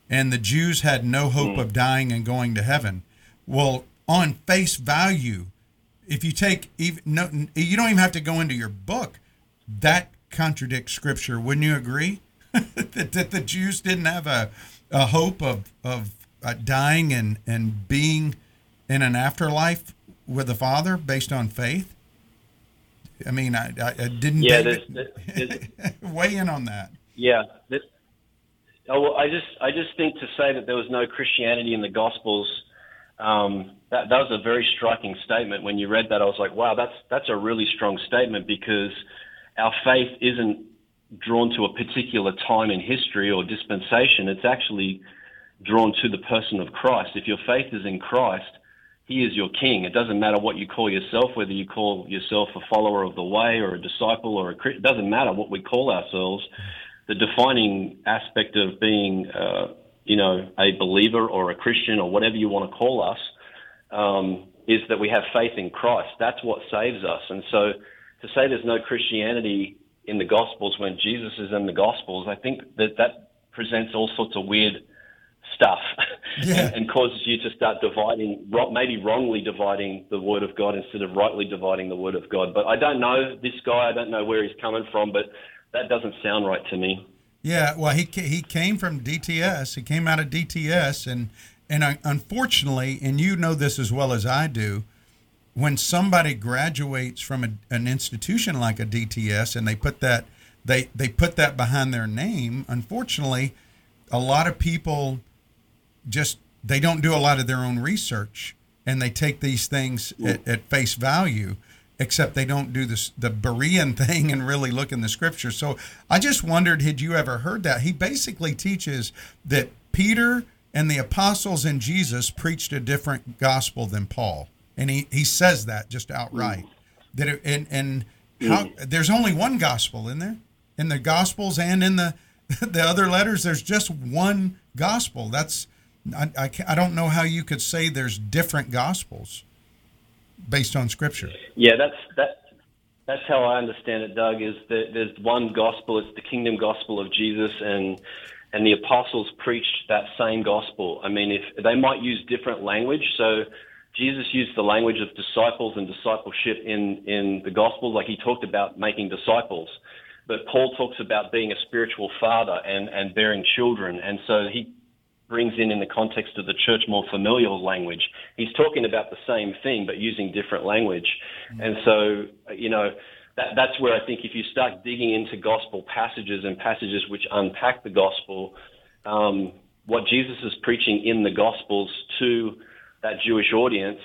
And the Jews had no hope hmm. of dying and going to heaven. Well, on face value, if you take even no, you don't even have to go into your book. That contradicts Scripture, wouldn't you agree? [laughs] that, that the Jews didn't have a, a hope of of uh, dying and and being in an afterlife with the Father based on faith. I mean, I, I, I didn't. Yeah, there's, there's, [laughs] weigh in on that. Yeah. That, oh, well, I just I just think to say that there was no Christianity in the Gospels. Um, that that was a very striking statement. When you read that, I was like, wow, that's that's a really strong statement because our faith isn't drawn to a particular time in history or dispensation. It's actually drawn to the person of Christ. If your faith is in Christ, He is your King. It doesn't matter what you call yourself, whether you call yourself a follower of the way or a disciple or a Christian. It doesn't matter what we call ourselves. The defining aspect of being, uh, you know, a believer or a Christian or whatever you want to call us, um, is that we have faith in Christ. That's what saves us. And so, to say there's no Christianity in the Gospels when Jesus is in the Gospels, I think that that presents all sorts of weird stuff Yeah. [laughs] and causes you to start dividing, maybe wrongly dividing the Word of God instead of rightly dividing the Word of God. But I don't know this guy. I don't know where he's coming from, but that doesn't sound right to me. Yeah, well, he he came from DTS. He came out of DTS, and and I, unfortunately, and you know this as well as I do, when somebody graduates from a, an institution like a DTS and they put that they they put that behind their name, unfortunately, a lot of people just they don't do a lot of their own research and they take these things at, at face value except they don't do this the Berean [laughs] thing and really look in the scripture. So I just wondered, had you ever heard that? He basically teaches that Peter and the apostles and Jesus preached a different gospel than Paul, and he he says that just outright. Hmm. That it, and and how hmm. there's only one gospel in there, in the gospels and in the [laughs] the other letters. There's just one gospel. That's I, I, I don't know how you could say there's different gospels based on scripture. Yeah, that's that. That's how I understand it, Doug. Is that there's one gospel. It's the kingdom gospel of Jesus, and and the apostles preached that same gospel. I mean, if they might use different language, so Jesus used the language of disciples and discipleship in in the gospels, like he talked about making disciples. But Paul talks about being a spiritual father and and bearing children, and so he brings in in the context of the church more familial language. He's talking about the same thing but using different language. And so, you know, that, that's where I think if you start digging into gospel passages and passages which unpack the gospel, um, what Jesus is preaching in the gospels to that Jewish audience,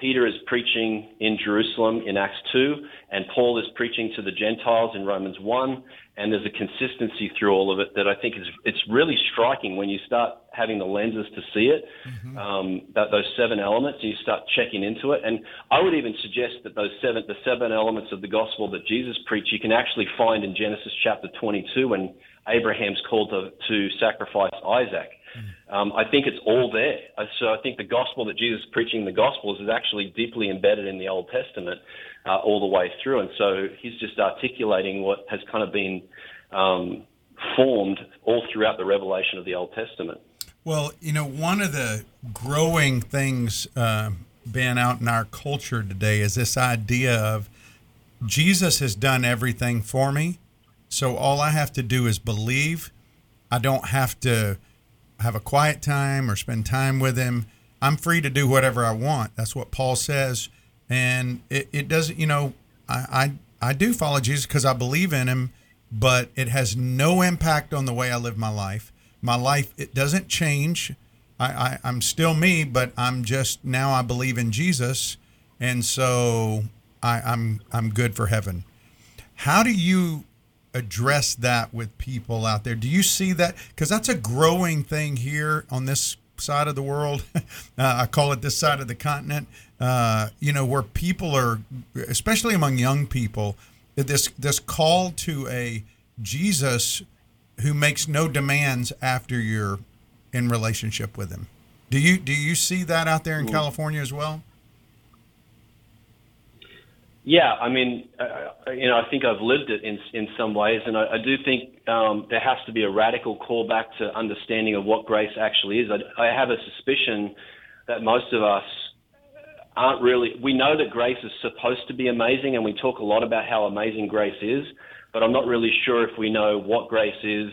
Peter is preaching in Jerusalem in Acts 2, and Paul is preaching to the Gentiles in Romans 1, and there's a consistency through all of it that I think is it's really striking when you start having the lenses to see it, um, that those seven elements, and you start checking into it. And I would even suggest that those seven, the seven elements of the gospel that Jesus preached, you can actually find in Genesis chapter 22 when Abraham's called to, to sacrifice Isaac. Um, I think it's all there. So I think the gospel that Jesus is preaching in the Gospels is actually deeply embedded in the Old Testament uh, all the way through. And so he's just articulating what has kind of been um, formed all throughout the revelation of the Old Testament. Well, you know, one of the growing things, uh, out in our culture today is this idea of Jesus has done everything for me. So all I have to do is believe. I don't have to have a quiet time or spend time with him. I'm free to do whatever I want. That's what Paul says. And it, it doesn't, you know, I, I, I do follow Jesus because I believe in him, but it has no impact on the way I live my life. My life, it doesn't change I, I I'm still me, but I'm just now I believe in Jesus, and so I, I'm I'm good for heaven. How do you address that with people out there? Do you see that? Because that's a growing thing here on this side of the world. [laughs] uh, I call it this side of the continent. Uh, you know, where people are, especially among young people, this this call to a Jesus who makes no demands after you're in relationship with him. Do you do you see that out there in California as well? Yeah, I mean, uh, you know, I think I've lived it in in some ways, and I, I do think um, there has to be a radical callback to understanding of what grace actually is. I, I have a suspicion that most of us aren't really. We know that grace is supposed to be amazing, and we talk a lot about how amazing grace is, but I'm not really sure if we know what grace is,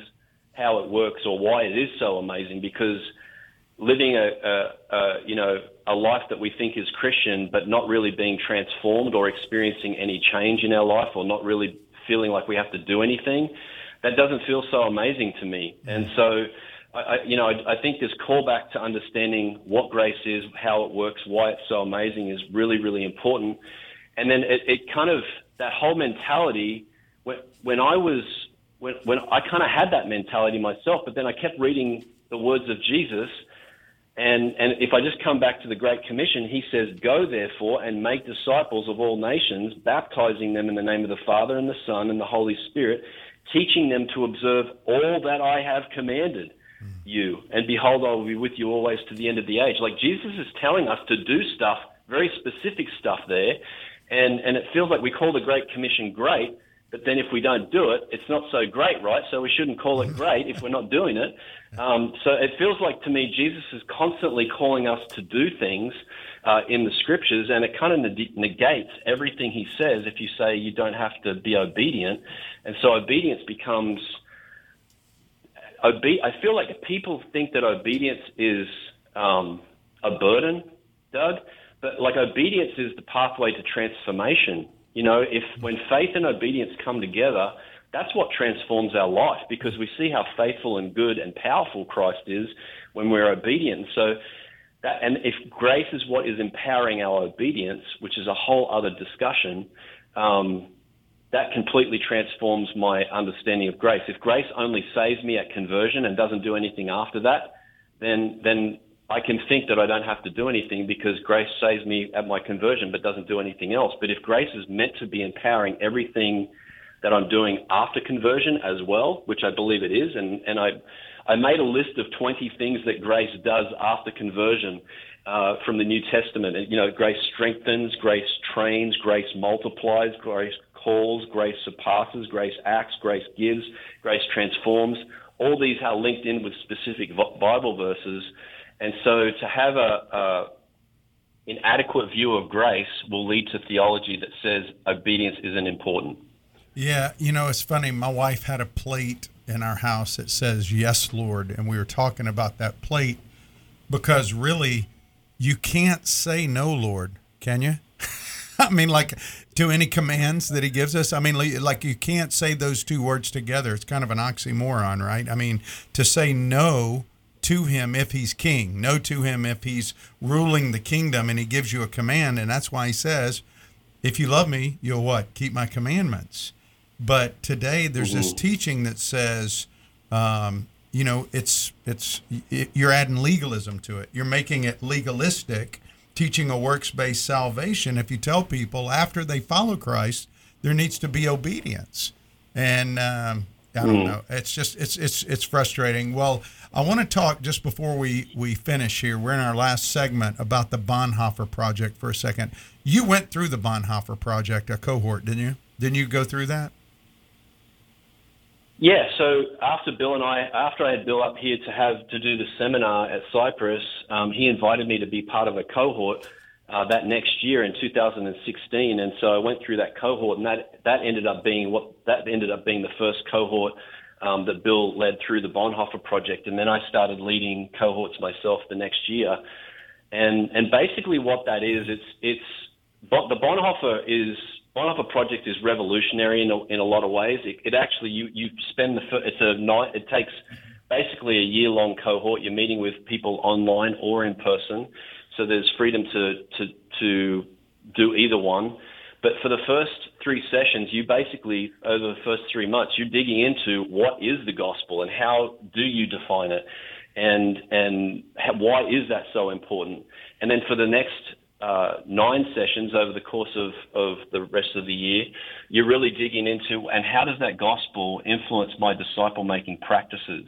how it works, or why it is so amazing. Because living a, a, a you know a life that we think is Christian, but not really being transformed or experiencing any change in our life, or not really feeling like we have to do anything, that doesn't feel so amazing to me. And so, I, you know, I, I think this callback to understanding what grace is, how it works, why it's so amazing is really, really important. And then it, it kind of that whole mentality. When, when I was when, when I kind of had that mentality myself, but then I kept reading the words of Jesus and, and if I just come back to the Great Commission, he says, Go therefore and make disciples of all nations, baptizing them in the name of the Father and the Son and the Holy Spirit, teaching them to observe all that I have commanded you. And behold, I will be with you always to the end of the age. Like Jesus is telling us to do stuff, very specific stuff there. And, and it feels like we call the Great Commission great, but then if we don't do it, it's not so great, right? So we shouldn't call it great if we're not doing it. Um, so it feels like to me Jesus is constantly calling us to do things uh, in the scriptures, and it kind of negates everything he says if you say you don't have to be obedient. And so obedience becomes. Obe- I feel like people think that obedience is um, a burden, Doug, but like obedience is the pathway to transformation. You know, if when faith and obedience come together, that's what transforms our life because we see how faithful and good and powerful Christ is when we're obedient. So that, and if grace is what is empowering our obedience, which is a whole other discussion, um, that completely transforms my understanding of grace. If grace only saves me at conversion and doesn't do anything after that, then then I can think that I don't have to do anything because grace saves me at my conversion but doesn't do anything else. But if grace is meant to be empowering everything that I'm doing after conversion as well, which I believe it is, and, and I, I made a list of 20 things that grace does after conversion uh, from the New Testament. And, you know, grace strengthens, grace trains, grace multiplies, grace calls, grace surpasses, grace acts, grace gives, grace transforms. All these are linked in with specific Bible verses and so to have a, a inadequate view of grace will lead to theology that says obedience isn't important. Yeah, you know, it's funny. My wife had a plate in our house that says, Yes, Lord. And we were talking about that plate because really, you can't say no, Lord, can you? [laughs] I mean, like to any commands that he gives us. I mean, like you can't say those two words together. It's kind of an oxymoron, right? I mean, to say no to him if he's king, no to him if he's ruling the kingdom and he gives you a command. And that's why he says, if you love me, you'll what? Keep my commandments. But today there's mm-hmm. this teaching that says, um, you know, it's it's it, you're adding legalism to it. You're making it legalistic, teaching a works-based salvation. If you tell people after they follow Christ, there needs to be obedience, and um, I don't mm. know. It's just it's it's it's frustrating. Well, I want to talk just before we, we finish here. We're in our last segment about the Bonhoeffer Project for a second. You went through the Bonhoeffer Project, a cohort, didn't you? Didn't you go through that? Yeah. So after Bill and I, after I had Bill up here to have to do the seminar at Cypress, um, he invited me to be part of a cohort uh, that next year in 2016, and so I went through that cohort, and that that ended up being what that ended up being the first cohort um, that Bill led through the Bonhoeffer project, and then I started leading cohorts myself the next year. And and basically what that is, it's it's the Bonhoeffer is Bonhoeffer project is revolutionary in a, in a lot of ways. It, it actually you you spend the it's a night it takes basically a year long cohort. You're meeting with people online or in person, so there's freedom to to to do either one. But for the first three sessions, you basically over the first three months, you're digging into what is the gospel and how do you define it, and and how, why is that so important? And then for the next uh, nine sessions over the course of, of the rest of the year, you're really digging into and how does that gospel influence my disciple making practices?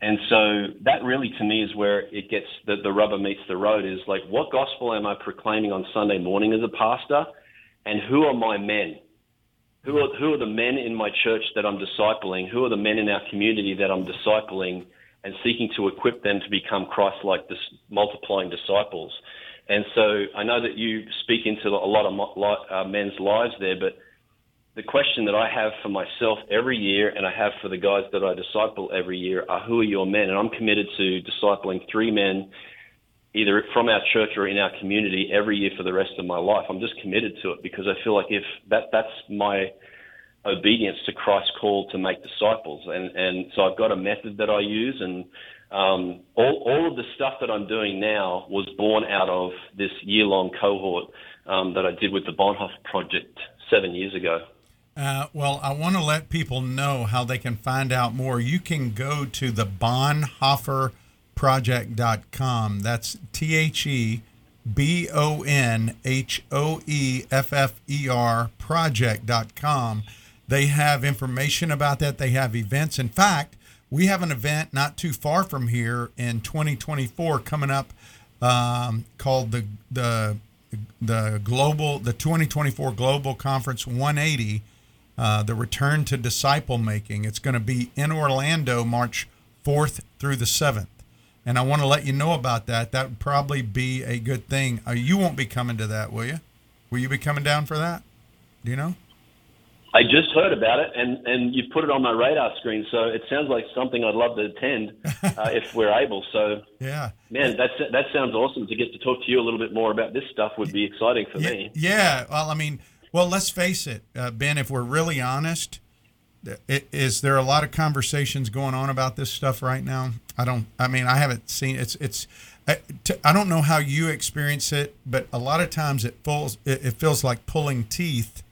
And so that really to me is where it gets the, the rubber meets the road is like, what gospel am I proclaiming on Sunday morning as a pastor? And who are my men? Who are, who are the men in my church that I'm discipling? Who are the men in our community that I'm discipling and seeking to equip them to become Christ like multiplying disciples? And so I know that you speak into a lot of uh, men's lives there, but the question that I have for myself every year and I have for the guys that I disciple every year are who are your men? And I'm committed to discipling three men either from our church or in our community every year for the rest of my life. I'm just committed to it because I feel like if that that's my obedience to Christ's call to make disciples. And and so I've got a method that I use and um, all, all of the stuff that I'm doing now was born out of this year long cohort um, that I did with the Bonhoeffer Project seven years ago. Uh, well, I want to let people know how they can find out more. You can go to the Bonhoefferproject.com. That's T H E B O N H O E F F E R project.com. They have information about that. They have events. In fact, we have an event not too far from here in 2024 coming up um, called the the the global the 2024 global conference 180 uh, the return to disciple making. It's going to be in Orlando, March 4th through the 7th. And I want to let you know about that. That would probably be a good thing. Uh, you won't be coming to that, will you? Will you be coming down for that? Do you know? I just heard about it, and, and you put it on my radar screen. So it sounds like something I'd love to attend [laughs] uh, if we're able. So yeah, man, that's that sounds awesome. To get to talk to you a little bit more about this stuff would be exciting for yeah, me. Yeah, well, I mean, well, let's face it, uh, Ben. If we're really honest, is there a lot of conversations going on about this stuff right now? I don't. I mean, I haven't seen it's. It's. I, I don't know how you experience it, but a lot of times it feels it feels like pulling teeth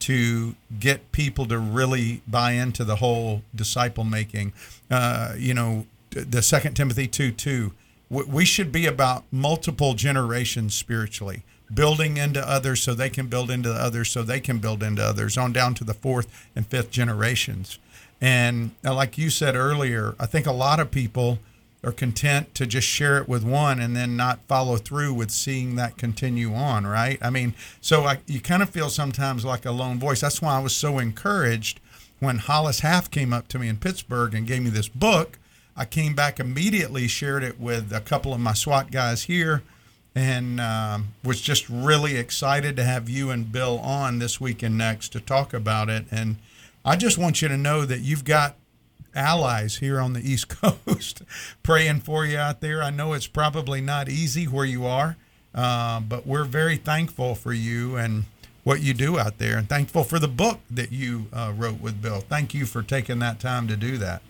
to get people to really buy into the whole disciple making. Uh, you know, the Second Timothy two two. We should be about multiple generations spiritually building into others so they can build into others so they can build into others on down to the fourth and fifth generations. And uh, like you said earlier, I think a lot of people are content to just share it with one and then not follow through with seeing that continue on, right? I mean, so I, you kind of feel sometimes like a lone voice. That's why I was so encouraged when Hollis Half came up to me in Pittsburgh and gave me this book. I came back immediately, shared it with a couple of my SWAT guys here and um, was just really excited to have you and Bill on this week and next to talk about it. And I just want you to know that you've got allies here on the [laughs] East Coast praying for you out there. I know it's probably not easy where you are, uh, but we're very thankful for you and what you do out there, and thankful for the book that you uh, wrote with Bill. Thank you for taking that time to do that.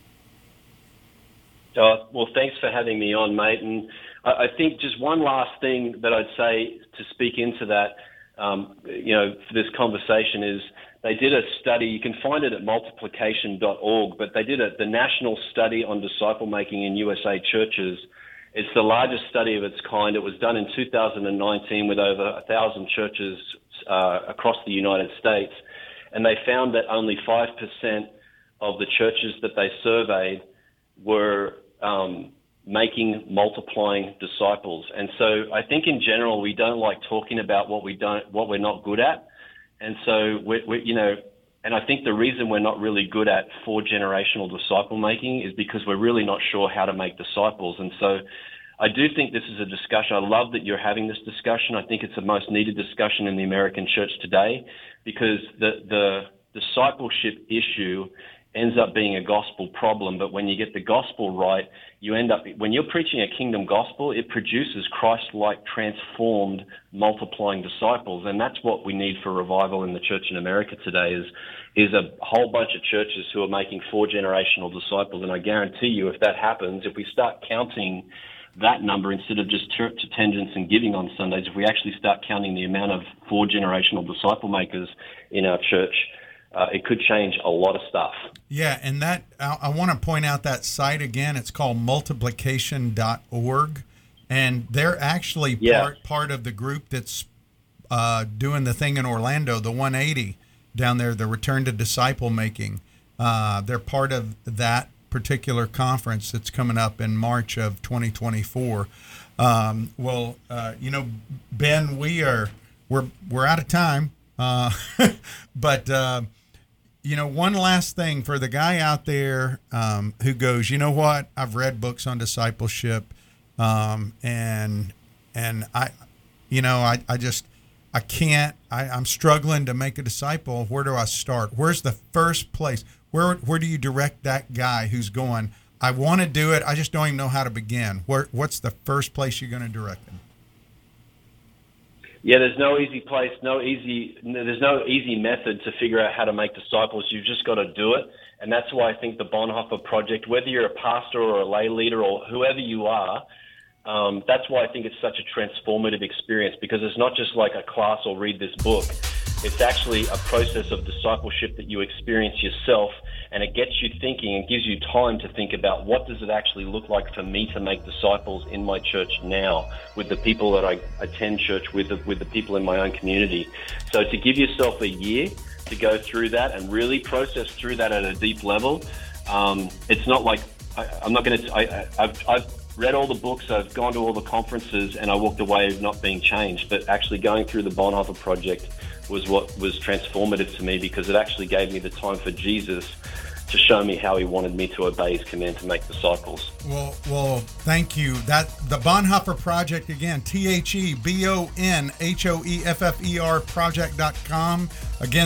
Uh, well, thanks for having me on, mate. And I think just one last thing that I'd say to speak into that, um, you know, for this conversation is they did a study. You can find it at multiplication.org, but they did a, the national study on disciple making in USA churches. It's the largest study of its kind. It was done in 2019 with over a thousand churches uh, across the United States, and they found that only five percent of the churches that they surveyed were um, making multiplying disciples. And so I think in general we don't like talking about what we don't what we're not good at. And so we we you know and I think the reason we're not really good at four generational disciple making is because we're really not sure how to make disciples. And so I do think this is a discussion. I love that you're having this discussion. I think it's the most needed discussion in the American church today because the the discipleship issue ends up being a gospel problem. But when you get the gospel right, you end up, when you're preaching a kingdom gospel, it produces Christ like, transformed, multiplying disciples. And that's what we need for revival in the church in America today is, is a whole bunch of churches who are making four generational disciples. And I guarantee you, if that happens, if we start counting that number instead of just church attendance and giving on Sundays, if we actually start counting the amount of four generational disciple makers in our church, uh, it could change a lot of stuff. Yeah, and that I, I want to point out that site again. It's called multiplication.org, and they're actually Yeah. part part of the group that's uh, doing the thing in Orlando, the 180 down there, the Return to Disciple Making. Uh, they're part of that particular conference that's coming up in March of 2024. Um, well, uh, you know, Ben, we are we're we're out of time, uh, [laughs] but. Uh, you know, one last thing for the guy out there um, who goes, you know what? I've read books on discipleship, um, and and I, you know, I, I just I can't. I, I'm struggling to make a disciple. Where do I start? Where's the first place? Where where do you direct that guy who's going? I want to do it. I just don't even know how to begin. Where what's the first place you're going to direct him? Yeah, there's no easy place, no easy, there's no easy method to figure out how to make disciples. You've just got to do it, and that's why I think the Bonhoeffer Project, whether you're a pastor or a lay leader or whoever you are, um, that's why I think it's such a transformative experience because it's not just like a class or read this book. It's actually a process of discipleship that you experience yourself, and it gets you thinking and gives you time to think about what does it actually look like for me to make disciples in my church now with the people that I attend church with, with the people in my own community. So to give yourself a year to go through that and really process through that at a deep level, um, it's not like I, I'm not going to. I've, I've read all the books, I've gone to all the conferences, and I walked away of not being changed. But actually, going through the Bonhoeffer Project was what was transformative to me because it actually gave me the time for Jesus to show me how he wanted me to obey his command to make disciples. Well, well, thank you. That the Bonhoeffer Project again, T H E B O N H O E F F E R project.com. Again,